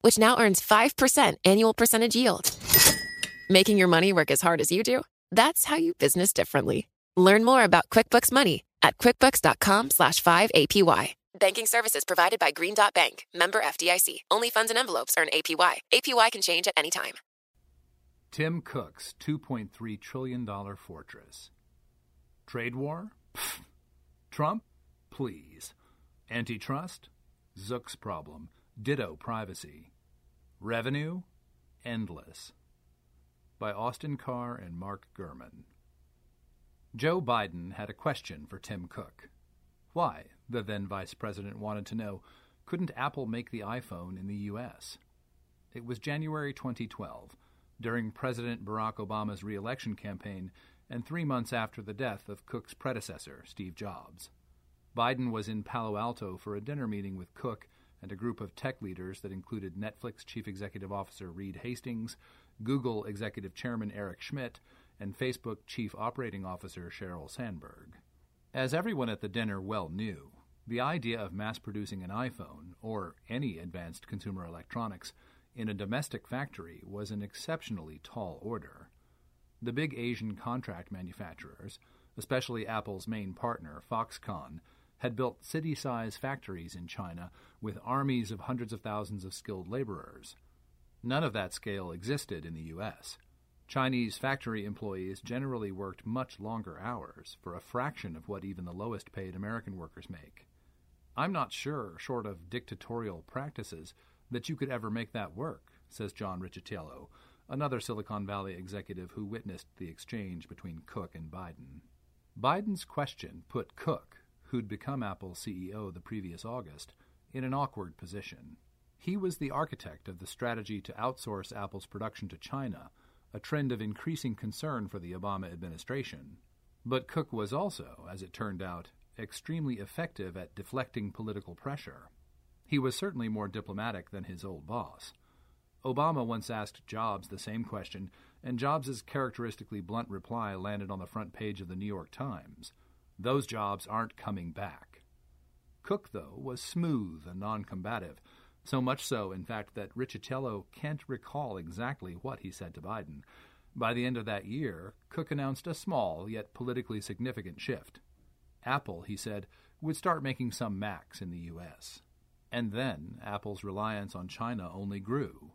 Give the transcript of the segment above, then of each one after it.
which now earns 5% annual percentage yield. Making your money work as hard as you do? That's how you business differently. Learn more about QuickBooks Money at quickbooks.com slash 5APY. Banking services provided by Green Dot Bank, member FDIC. Only funds and envelopes earn APY. APY can change at any time. Tim Cook's $2.3 trillion fortress. Trade war? Pfft. Trump? Please. Antitrust? Zook's problem. Ditto privacy. Revenue? Endless. By Austin Carr and Mark Gurman. Joe Biden had a question for Tim Cook. Why, the then vice president wanted to know, couldn't Apple make the iPhone in the U.S.? It was January 2012, during President Barack Obama's reelection campaign and three months after the death of Cook's predecessor, Steve Jobs. Biden was in Palo Alto for a dinner meeting with Cook and a group of tech leaders that included Netflix Chief Executive Officer Reed Hastings, Google Executive Chairman Eric Schmidt, and Facebook Chief Operating Officer Sheryl Sandberg. As everyone at the dinner well knew, the idea of mass producing an iPhone, or any advanced consumer electronics, in a domestic factory was an exceptionally tall order. The big Asian contract manufacturers, especially Apple's main partner, Foxconn, had built city size factories in China with armies of hundreds of thousands of skilled laborers. None of that scale existed in the U.S. Chinese factory employees generally worked much longer hours for a fraction of what even the lowest paid American workers make. I'm not sure, short of dictatorial practices, that you could ever make that work, says John Riccitiello, another Silicon Valley executive who witnessed the exchange between Cook and Biden. Biden's question put Cook, who'd become Apple's CEO the previous August, in an awkward position. He was the architect of the strategy to outsource Apple's production to China, a trend of increasing concern for the Obama administration. But Cook was also, as it turned out, extremely effective at deflecting political pressure. He was certainly more diplomatic than his old boss. Obama once asked Jobs the same question, and Jobs' characteristically blunt reply landed on the front page of the New York Times. Those jobs aren't coming back. Cook, though, was smooth and non combative, so much so, in fact, that Riccitiello can't recall exactly what he said to Biden. By the end of that year, Cook announced a small yet politically significant shift. Apple, he said, would start making some Macs in the U.S. And then Apple's reliance on China only grew.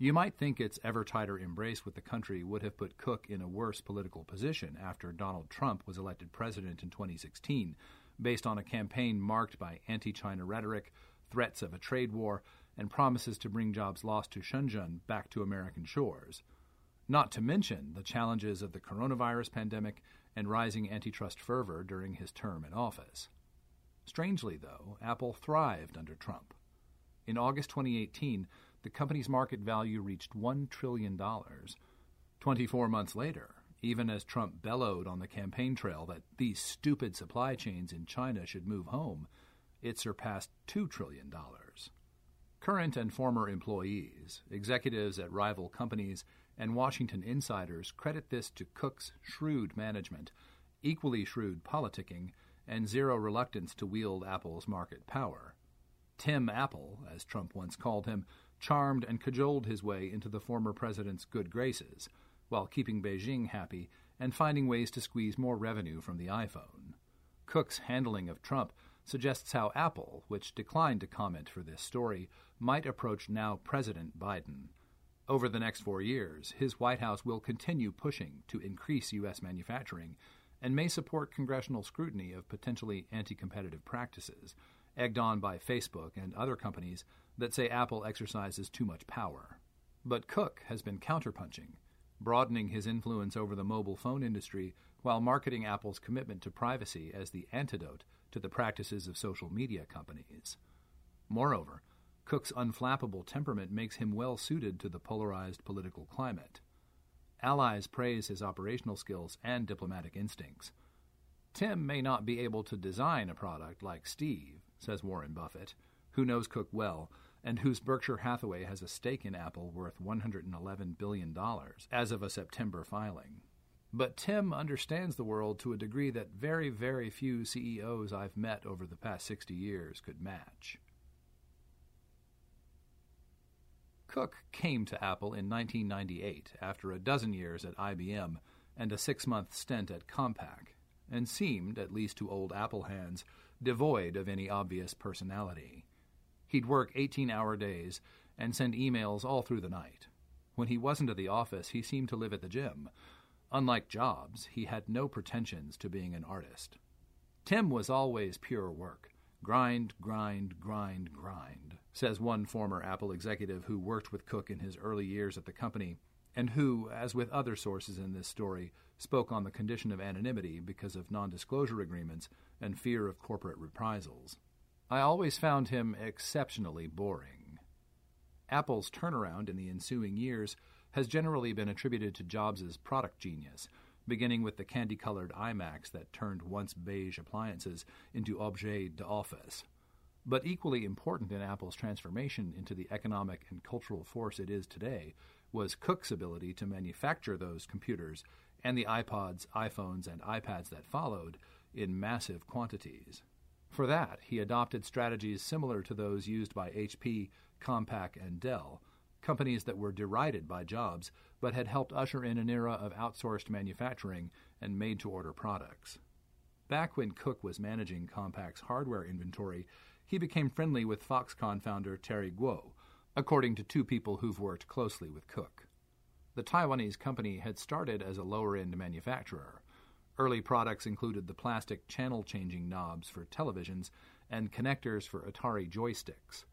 You might think its ever tighter embrace with the country would have put Cook in a worse political position after Donald Trump was elected president in 2016, based on a campaign marked by anti China rhetoric, threats of a trade war, and promises to bring jobs lost to Shenzhen back to American shores. Not to mention the challenges of the coronavirus pandemic and rising antitrust fervor during his term in office. Strangely, though, Apple thrived under Trump. In August 2018, the company's market value reached $1 trillion. 24 months later, even as Trump bellowed on the campaign trail that these stupid supply chains in China should move home, it surpassed $2 trillion. Current and former employees, executives at rival companies, and Washington insiders credit this to Cook's shrewd management, equally shrewd politicking, and zero reluctance to wield Apple's market power. Tim Apple, as Trump once called him, charmed and cajoled his way into the former president's good graces, while keeping Beijing happy and finding ways to squeeze more revenue from the iPhone. Cook's handling of Trump suggests how Apple, which declined to comment for this story, might approach now President Biden. Over the next four years, his White House will continue pushing to increase U.S. manufacturing and may support congressional scrutiny of potentially anti competitive practices, egged on by Facebook and other companies that say Apple exercises too much power. But Cook has been counterpunching, broadening his influence over the mobile phone industry while marketing Apple's commitment to privacy as the antidote to the practices of social media companies. Moreover, Cook's unflappable temperament makes him well suited to the polarized political climate. Allies praise his operational skills and diplomatic instincts. Tim may not be able to design a product like Steve, says Warren Buffett, who knows Cook well and whose Berkshire Hathaway has a stake in Apple worth $111 billion as of a September filing. But Tim understands the world to a degree that very, very few CEOs I've met over the past 60 years could match. Cook came to Apple in 1998 after a dozen years at IBM and a six month stint at Compaq, and seemed, at least to old Apple hands, devoid of any obvious personality. He'd work 18 hour days and send emails all through the night. When he wasn't at the office, he seemed to live at the gym. Unlike Jobs, he had no pretensions to being an artist. Tim was always pure work grind, grind, grind, grind says one former Apple executive who worked with Cook in his early years at the company, and who, as with other sources in this story, spoke on the condition of anonymity because of non disclosure agreements and fear of corporate reprisals. I always found him exceptionally boring. Apple's turnaround in the ensuing years has generally been attributed to Jobs' product genius, beginning with the candy colored iMacs that turned once beige appliances into objets d'office. But equally important in Apple's transformation into the economic and cultural force it is today was Cook's ability to manufacture those computers and the iPods, iPhones, and iPads that followed in massive quantities. For that, he adopted strategies similar to those used by HP, Compaq, and Dell, companies that were derided by Jobs but had helped usher in an era of outsourced manufacturing and made to order products. Back when Cook was managing Compaq's hardware inventory, he became friendly with Foxconn founder Terry Gou, according to two people who've worked closely with Cook. The Taiwanese company had started as a lower end manufacturer. Early products included the plastic channel changing knobs for televisions and connectors for Atari joysticks.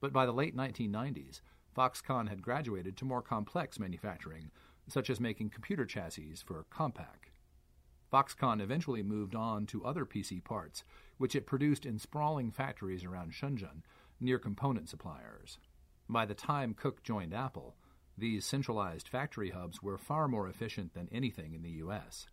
But by the late 1990s, Foxconn had graduated to more complex manufacturing, such as making computer chassis for Compaq. Foxconn eventually moved on to other PC parts, which it produced in sprawling factories around Shenzhen, near component suppliers. By the time Cook joined Apple, these centralized factory hubs were far more efficient than anything in the U.S.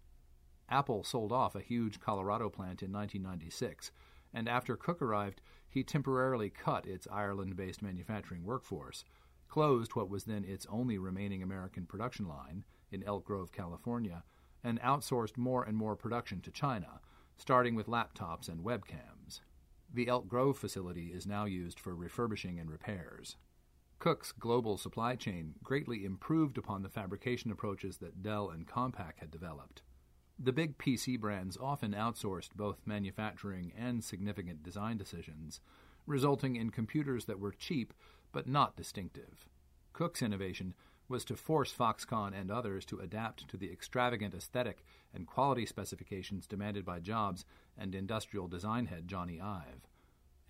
Apple sold off a huge Colorado plant in 1996, and after Cook arrived, he temporarily cut its Ireland based manufacturing workforce, closed what was then its only remaining American production line in Elk Grove, California, and outsourced more and more production to China, starting with laptops and webcams. The Elk Grove facility is now used for refurbishing and repairs. Cook's global supply chain greatly improved upon the fabrication approaches that Dell and Compaq had developed. The big PC brands often outsourced both manufacturing and significant design decisions, resulting in computers that were cheap but not distinctive. Cook's innovation was to force Foxconn and others to adapt to the extravagant aesthetic and quality specifications demanded by Jobs and industrial design head Jony Ive.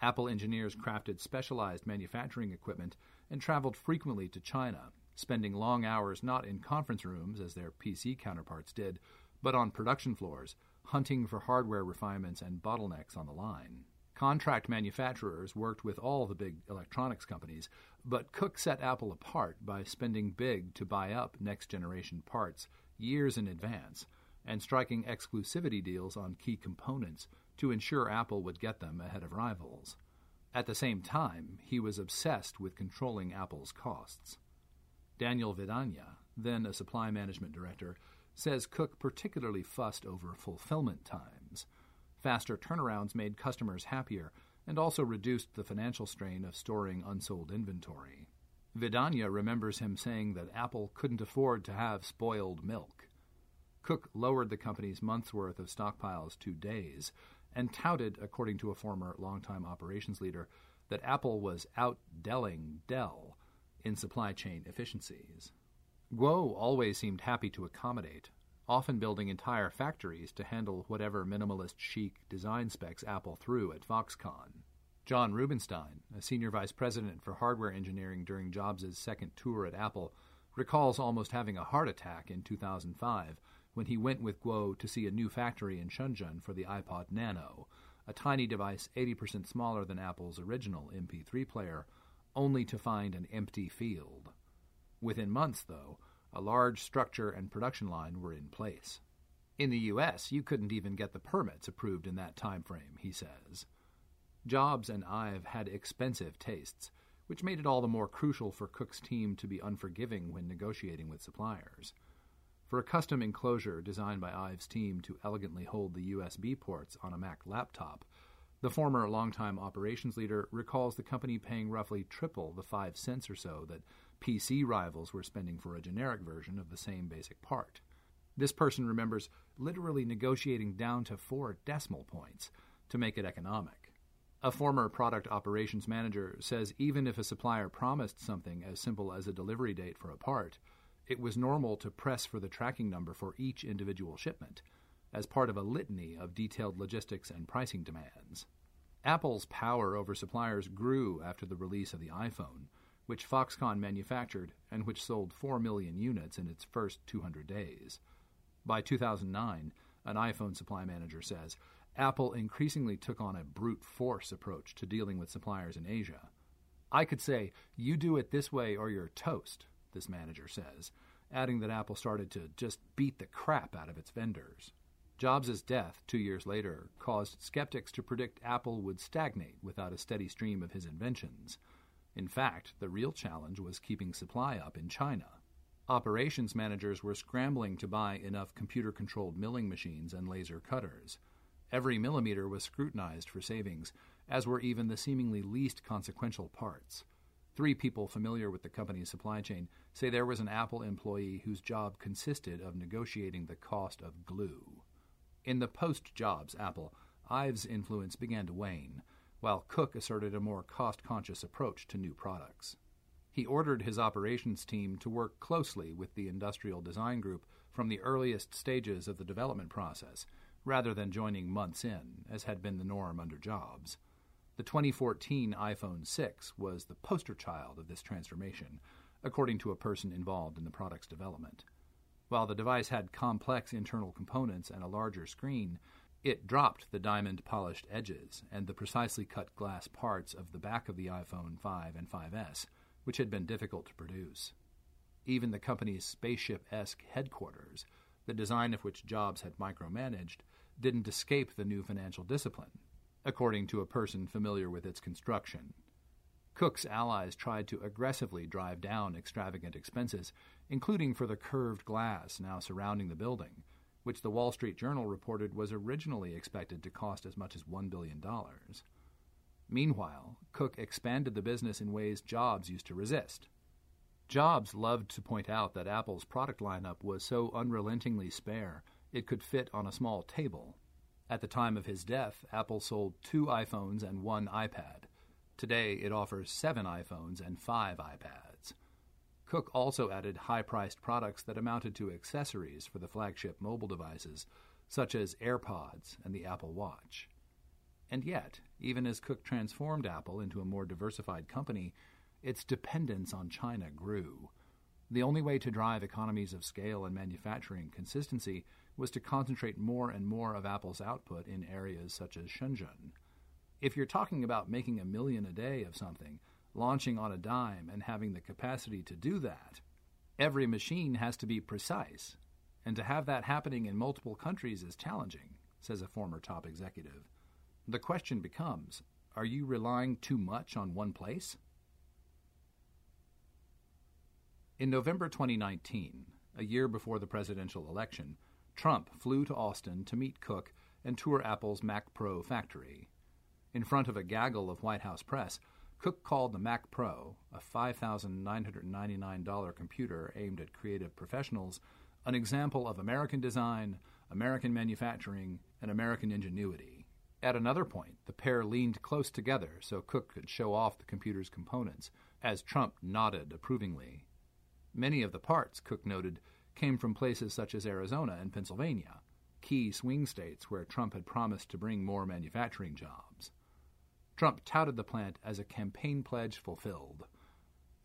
Apple engineers crafted specialized manufacturing equipment and traveled frequently to China, spending long hours not in conference rooms as their PC counterparts did, but on production floors, hunting for hardware refinements and bottlenecks on the line. Contract manufacturers worked with all the big electronics companies, but Cook set Apple apart by spending big to buy up next generation parts years in advance and striking exclusivity deals on key components to ensure Apple would get them ahead of rivals. At the same time, he was obsessed with controlling Apple's costs. Daniel Vidania, then a supply management director, says Cook particularly fussed over fulfillment times. Faster turnarounds made customers happier and also reduced the financial strain of storing unsold inventory. Vidania remembers him saying that Apple couldn't afford to have spoiled milk. Cook lowered the company's month's worth of stockpiles to days and touted, according to a former longtime operations leader, that Apple was outdelling Dell in supply chain efficiencies. Gou always seemed happy to accommodate, often building entire factories to handle whatever minimalist chic design specs Apple threw at Foxconn. John Rubinstein, a senior vice president for hardware engineering during Jobs' second tour at Apple, recalls almost having a heart attack in 2005 when he went with Gou to see a new factory in Shenzhen for the iPod Nano, a tiny device 80% smaller than Apple's original MP3 player, only to find an empty field. Within months, though, a large structure and production line were in place. In the U.S., you couldn't even get the permits approved in that time frame, he says. Jobs and Ive had expensive tastes, which made it all the more crucial for Cook's team to be unforgiving when negotiating with suppliers. For a custom enclosure designed by Ive's team to elegantly hold the USB ports on a Mac laptop, the former longtime operations leader recalls the company paying roughly triple the five cents or so that PC rivals were spending for a generic version of the same basic part. This person remembers literally negotiating down to four decimal points to make it economic. A former product operations manager says even if a supplier promised something as simple as a delivery date for a part, it was normal to press for the tracking number for each individual shipment as part of a litany of detailed logistics and pricing demands. Apple's power over suppliers grew after the release of the iPhone, which Foxconn manufactured and which sold 4 million units in its first 200 days. By 2009, an iPhone supply manager says, Apple increasingly took on a brute force approach to dealing with suppliers in Asia. I could say, you do it this way or you're toast, this manager says, adding that Apple started to just beat the crap out of its vendors. Jobs' death, two years later, caused skeptics to predict Apple would stagnate without a steady stream of his inventions. In fact, the real challenge was keeping supply up in China. Operations managers were scrambling to buy enough computer controlled milling machines and laser cutters. Every millimeter was scrutinized for savings, as were even the seemingly least consequential parts. Three people familiar with the company's supply chain say there was an Apple employee whose job consisted of negotiating the cost of glue. In the post Jobs Apple, Ive's influence began to wane, while Cook asserted a more cost conscious approach to new products. He ordered his operations team to work closely with the industrial design group from the earliest stages of the development process, rather than joining months in, as had been the norm under Jobs. The 2014 iPhone 6 was the poster child of this transformation, according to a person involved in the product's development. While the device had complex internal components and a larger screen, it dropped the diamond polished edges and the precisely cut glass parts of the back of the iPhone 5 and 5S, which had been difficult to produce. Even the company's spaceship esque headquarters, the design of which Jobs had micromanaged, didn't escape the new financial discipline, according to a person familiar with its construction. Cook's allies tried to aggressively drive down extravagant expenses, including for the curved glass now surrounding the building, which the Wall Street Journal reported was originally expected to cost as much as $1 billion. Meanwhile, Cook expanded the business in ways Jobs used to resist. Jobs loved to point out that Apple's product lineup was so unrelentingly spare it could fit on a small table. At the time of his death, Apple sold two iPhones and one iPad. Today, it offers seven iPhones and five iPads. Cook also added high priced products that amounted to accessories for the flagship mobile devices, such as AirPods and the Apple Watch. And yet, even as Cook transformed Apple into a more diversified company, its dependence on China grew. The only way to drive economies of scale and manufacturing consistency was to concentrate more and more of Apple's output in areas such as Shenzhen. If you're talking about making a million a day of something, launching on a dime, and having the capacity to do that, every machine has to be precise. And to have that happening in multiple countries is challenging, says a former top executive. The question becomes are you relying too much on one place? In November 2019, a year before the presidential election, Trump flew to Austin to meet Cook and tour Apple's Mac Pro factory. In front of a gaggle of White House press, Cook called the Mac Pro, a $5,999 computer aimed at creative professionals, an example of American design, American manufacturing, and American ingenuity. At another point, the pair leaned close together so Cook could show off the computer's components, as Trump nodded approvingly. Many of the parts, Cook noted, came from places such as Arizona and Pennsylvania, key swing states where Trump had promised to bring more manufacturing jobs. Trump touted the plant as a campaign pledge fulfilled.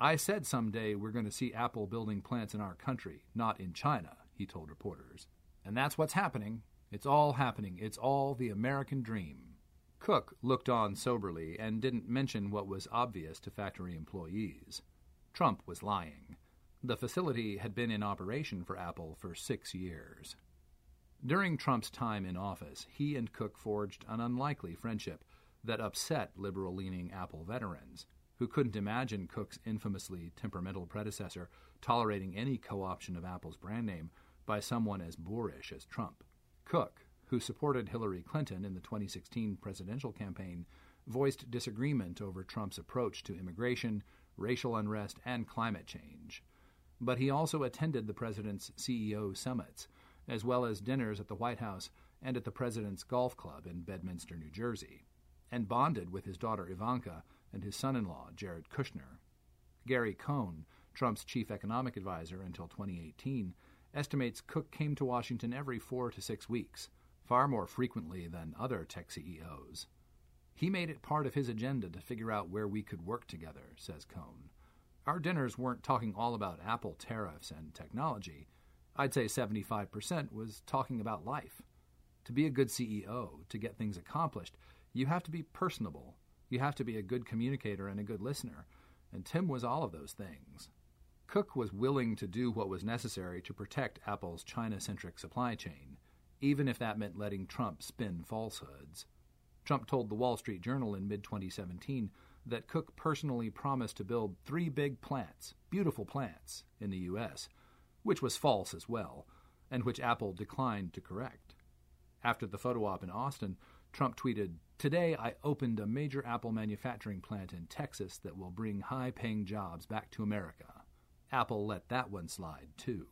I said someday we're going to see Apple building plants in our country, not in China, he told reporters. And that's what's happening. It's all happening. It's all the American dream. Cook looked on soberly and didn't mention what was obvious to factory employees. Trump was lying. The facility had been in operation for Apple for six years. During Trump's time in office, he and Cook forged an unlikely friendship that upset liberal leaning Apple veterans, who couldn't imagine Cook's infamously temperamental predecessor tolerating any co option of Apple's brand name by someone as boorish as Trump. Cook, who supported Hillary Clinton in the 2016 presidential campaign, voiced disagreement over Trump's approach to immigration, racial unrest, and climate change. But he also attended the president's CEO summits as well as dinners at the White House and at the President's Golf Club in Bedminster, New Jersey, and bonded with his daughter Ivanka and his son in law, Jared Kushner. Gary Cohn, Trump's chief economic advisor until 2018, estimates Cook came to Washington every four to six weeks, far more frequently than other tech CEOs. He made it part of his agenda to figure out where we could work together, says Cohn. Our dinners weren't talking all about Apple tariffs and technology. I'd say 75% was talking about life. To be a good CEO, to get things accomplished, you have to be personable. You have to be a good communicator and a good listener. And Tim was all of those things. Cook was willing to do what was necessary to protect Apple's China centric supply chain, even if that meant letting Trump spin falsehoods. Trump told the Wall Street Journal in mid 2017 that Cook personally promised to build three big plants, beautiful plants, in the U.S which was false as well, and which Apple declined to correct. After the photo op in Austin, Trump tweeted, Today I opened a major Apple manufacturing plant in Texas that will bring high paying jobs back to America. Apple let that one slide, too.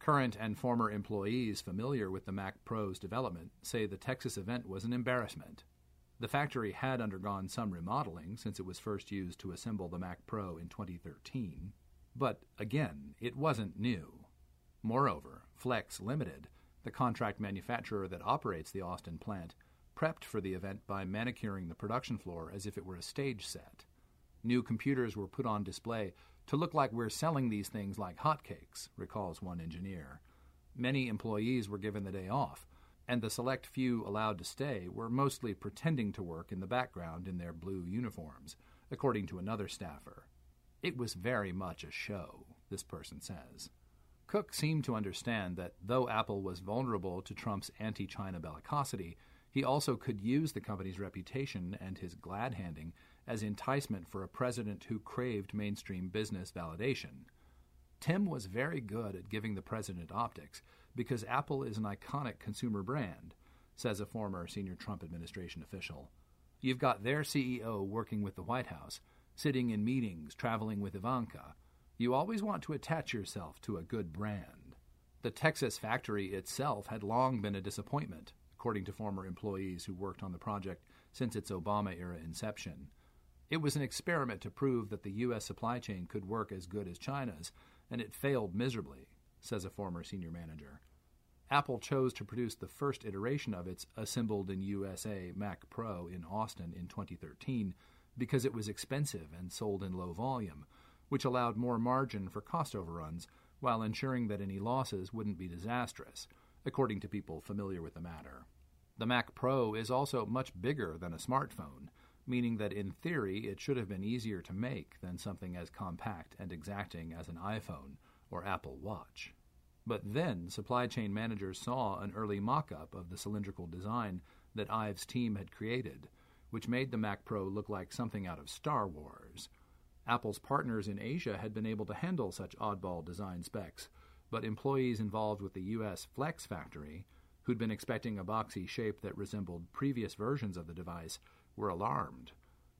Current and former employees familiar with the Mac Pro's development say the Texas event was an embarrassment. The factory had undergone some remodeling since it was first used to assemble the Mac Pro in 2013. But again, it wasn't new. Moreover, Flex Limited, the contract manufacturer that operates the Austin plant, prepped for the event by manicuring the production floor as if it were a stage set. New computers were put on display to look like we're selling these things like hotcakes, recalls one engineer. Many employees were given the day off, and the select few allowed to stay were mostly pretending to work in the background in their blue uniforms, according to another staffer. It was very much a show, this person says. Cook seemed to understand that though Apple was vulnerable to Trump's anti China bellicosity, he also could use the company's reputation and his glad handing as enticement for a president who craved mainstream business validation. Tim was very good at giving the president optics because Apple is an iconic consumer brand, says a former senior Trump administration official. You've got their CEO working with the White House, sitting in meetings, traveling with Ivanka. You always want to attach yourself to a good brand. The Texas factory itself had long been a disappointment, according to former employees who worked on the project since its Obama era inception. It was an experiment to prove that the U.S. supply chain could work as good as China's, and it failed miserably, says a former senior manager. Apple chose to produce the first iteration of its assembled in USA Mac Pro in Austin in 2013 because it was expensive and sold in low volume, which allowed more margin for cost overruns while ensuring that any losses wouldn't be disastrous, according to people familiar with the matter. The Mac Pro is also much bigger than a smartphone, meaning that in theory it should have been easier to make than something as compact and exacting as an iPhone or Apple Watch. But then supply chain managers saw an early mock up of the cylindrical design that Ive's team had created which made the Mac Pro look like something out of Star Wars. Apple's partners in Asia had been able to handle such oddball design specs, but employees involved with the U.S. Flex factory, who'd been expecting a boxy shape that resembled previous versions of the device, were alarmed.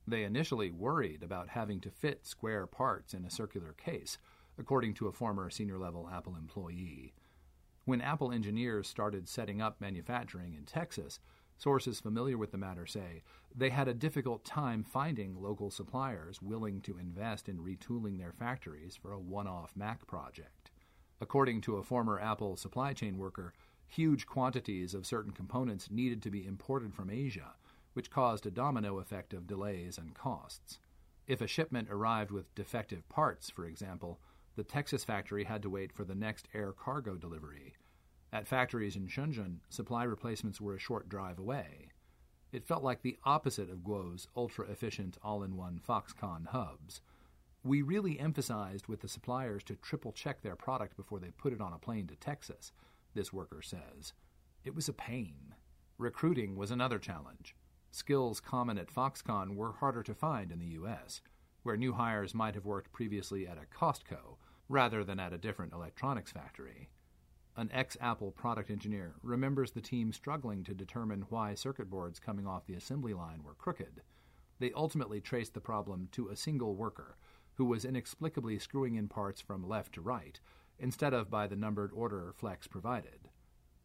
They initially worried about having to fit square parts in a circular case, according to a former senior level Apple employee. When Apple engineers started setting up manufacturing in Texas, Sources familiar with the matter say they had a difficult time finding local suppliers willing to invest in retooling their factories for a one off Mac project. According to a former Apple supply chain worker, huge quantities of certain components needed to be imported from Asia, which caused a domino effect of delays and costs. If a shipment arrived with defective parts, for example, the Texas factory had to wait for the next air cargo delivery at factories in Shenzhen, supply replacements were a short drive away. It felt like the opposite of Gou's ultra efficient all in one Foxconn hubs. We really emphasized with the suppliers to triple check their product before they put it on a plane to Texas, this worker says. It was a pain. Recruiting was another challenge. Skills common at Foxconn were harder to find in the U.S., where new hires might have worked previously at a Costco rather than at a different electronics factory. An ex Apple product engineer remembers the team struggling to determine why circuit boards coming off the assembly line were crooked. They ultimately traced the problem to a single worker who was inexplicably screwing in parts from left to right instead of by the numbered order Flex provided.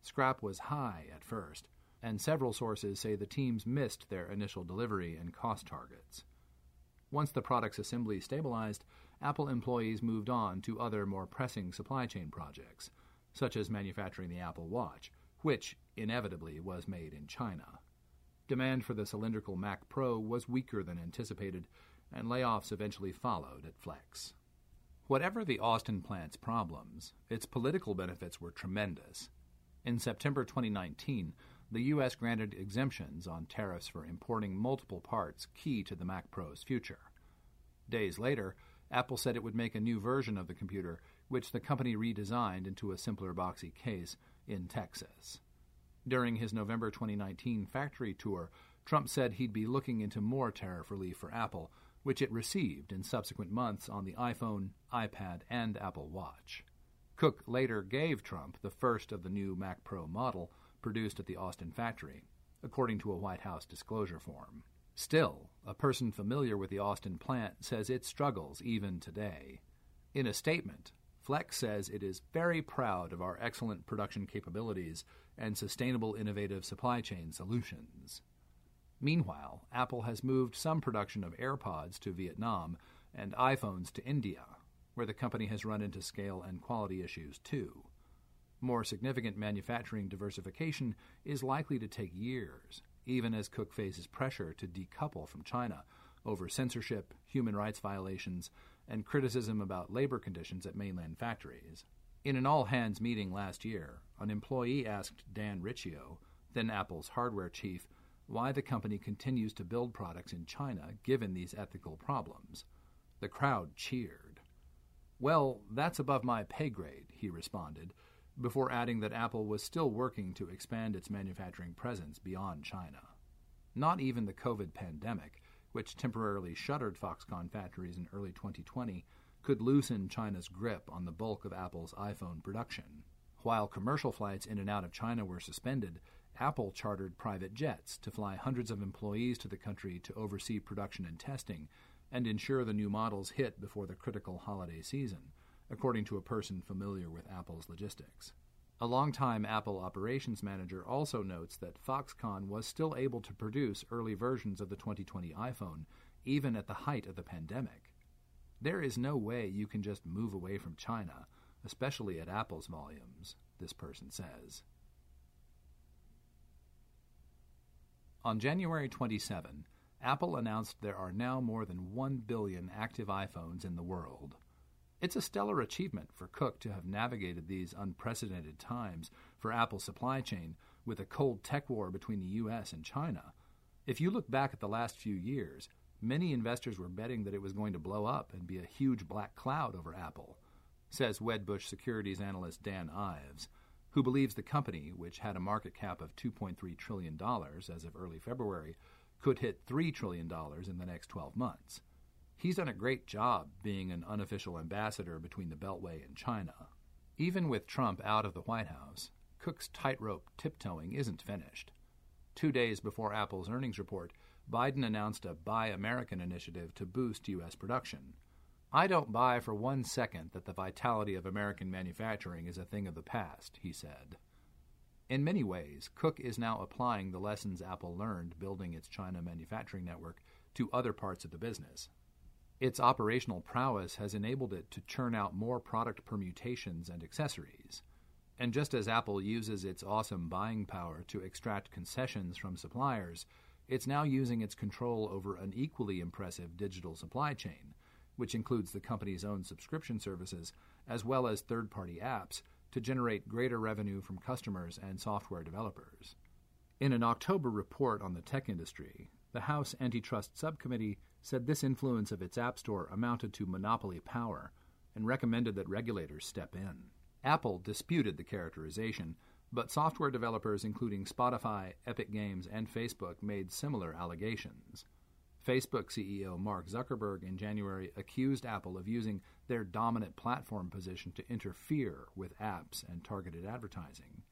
Scrap was high at first, and several sources say the teams missed their initial delivery and cost targets. Once the product's assembly stabilized, Apple employees moved on to other more pressing supply chain projects, such as manufacturing the Apple Watch, which inevitably was made in China. Demand for the cylindrical Mac Pro was weaker than anticipated, and layoffs eventually followed at Flex. Whatever the Austin plant's problems, its political benefits were tremendous. In September 2019, the U.S. granted exemptions on tariffs for importing multiple parts key to the Mac Pro's future. Days later, Apple said it would make a new version of the computer, which the company redesigned into a simpler boxy case in Texas. During his November 2019 factory tour, Trump said he'd be looking into more tariff relief for Apple, which it received in subsequent months on the iPhone, iPad, and Apple Watch. Cook later gave Trump the first of the new Mac Pro model produced at the Austin factory, according to a White House disclosure form. Still, a person familiar with the Austin plant says it struggles even today. In a statement, Flex says it is very proud of our excellent production capabilities and sustainable innovative supply chain solutions. Meanwhile, Apple has moved some production of AirPods to Vietnam and iPhones to India, where the company has run into scale and quality issues too. More significant manufacturing diversification is likely to take years, even as Cook faces pressure to decouple from China over censorship, human rights violations, and criticism about labor conditions at mainland factories. In an all hands meeting last year, an employee asked Dan Riccio, then Apple's hardware chief, why the company continues to build products in China given these ethical problems. The crowd cheered. Well, that's above my pay grade, he responded, before adding that Apple was still working to expand its manufacturing presence beyond China. Not even the COVID pandemic, which temporarily shuttered Foxconn factories in early 2020, could loosen China's grip on the bulk of Apple's iPhone production. While commercial flights in and out of China were suspended, Apple chartered private jets to fly hundreds of employees to the country to oversee production and testing and ensure the new models hit before the critical holiday season, according to a person familiar with Apple's logistics. A longtime Apple operations manager also notes that Foxconn was still able to produce early versions of the 2020 iPhone, even at the height of the pandemic. There is no way you can just move away from China, especially at Apple's volumes, this person says. On January 27, Apple announced there are now more than 1 billion active iPhones in the world. It's a stellar achievement for Cook to have navigated these unprecedented times for Apple's supply chain with a cold tech war between the US and China. If you look back at the last few years, many investors were betting that it was going to blow up and be a huge black cloud over Apple, says Wedbush securities analyst Dan Ives who believes the company, which had a market cap of $2.3 trillion as of early February, could hit $3 trillion in the next 12 months. He's done a great job being an unofficial ambassador between the Beltway and China. Even with Trump out of the White House, Cook's tightrope tiptoeing isn't finished. Two days before Apple's earnings report, Biden announced a Buy American initiative to boost U.S. production. I don't buy for one second that the vitality of American manufacturing is a thing of the past, he said. In many ways, Cook is now applying the lessons Apple learned building its China manufacturing network to other parts of the business. Its operational prowess has enabled it to churn out more product permutations and accessories. And just as Apple uses its awesome buying power to extract concessions from suppliers, it's now using its control over an equally impressive digital supply chain which includes the company's own subscription services, as well as third party apps, to generate greater revenue from customers and software developers. In an October report on the tech industry, the House Antitrust Subcommittee said this influence of its App Store amounted to monopoly power and recommended that regulators step in. Apple disputed the characterization, but software developers including Spotify, Epic Games, and Facebook made similar allegations. Facebook CEO Mark Zuckerberg in January accused Apple of using their dominant platform position to interfere with apps and targeted advertising.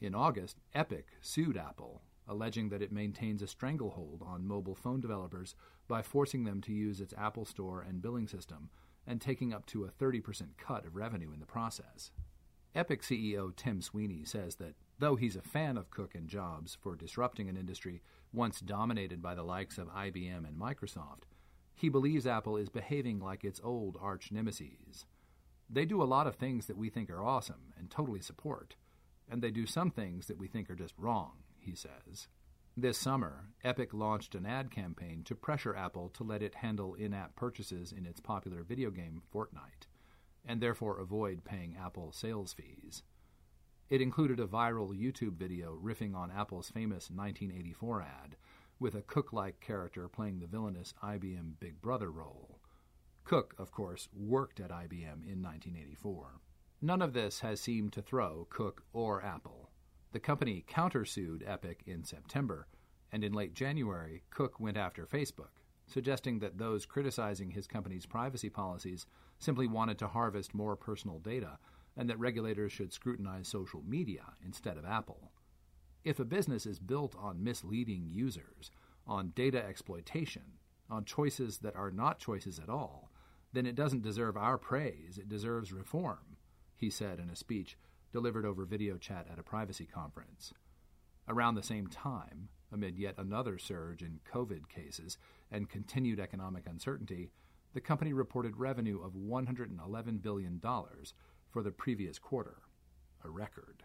In August, Epic sued Apple, alleging that it maintains a stranglehold on mobile phone developers by forcing them to use its Apple Store and billing system and taking up to a 30% cut of revenue in the process. Epic CEO Tim Sweeney says that though he's a fan of Cook and Jobs for disrupting an industry once dominated by the likes of IBM and Microsoft, he believes Apple is behaving like its old arch nemesis. They do a lot of things that we think are awesome and totally support, and they do some things that we think are just wrong, he says. This summer, Epic launched an ad campaign to pressure Apple to let it handle in app purchases in its popular video game Fortnite, and therefore avoid paying Apple sales fees. It included a viral YouTube video riffing on Apple's famous 1984 ad, with a Cook like character playing the villainous IBM Big Brother role. Cook, of course, worked at IBM in 1984. None of this has seemed to throw Cook or Apple. The company countersued Epic in September, and in late January, Cook went after Facebook, suggesting that those criticizing his company's privacy policies simply wanted to harvest more personal data and that regulators should scrutinize social media instead of Apple. If a business is built on misleading users, on data exploitation, on choices that are not choices at all, then it doesn't deserve our praise, it deserves reform, he said in a speech delivered over video chat at a privacy conference. Around the same time, amid yet another surge in COVID cases and continued economic uncertainty, the company reported revenue of $111 billion for the previous quarter, a record.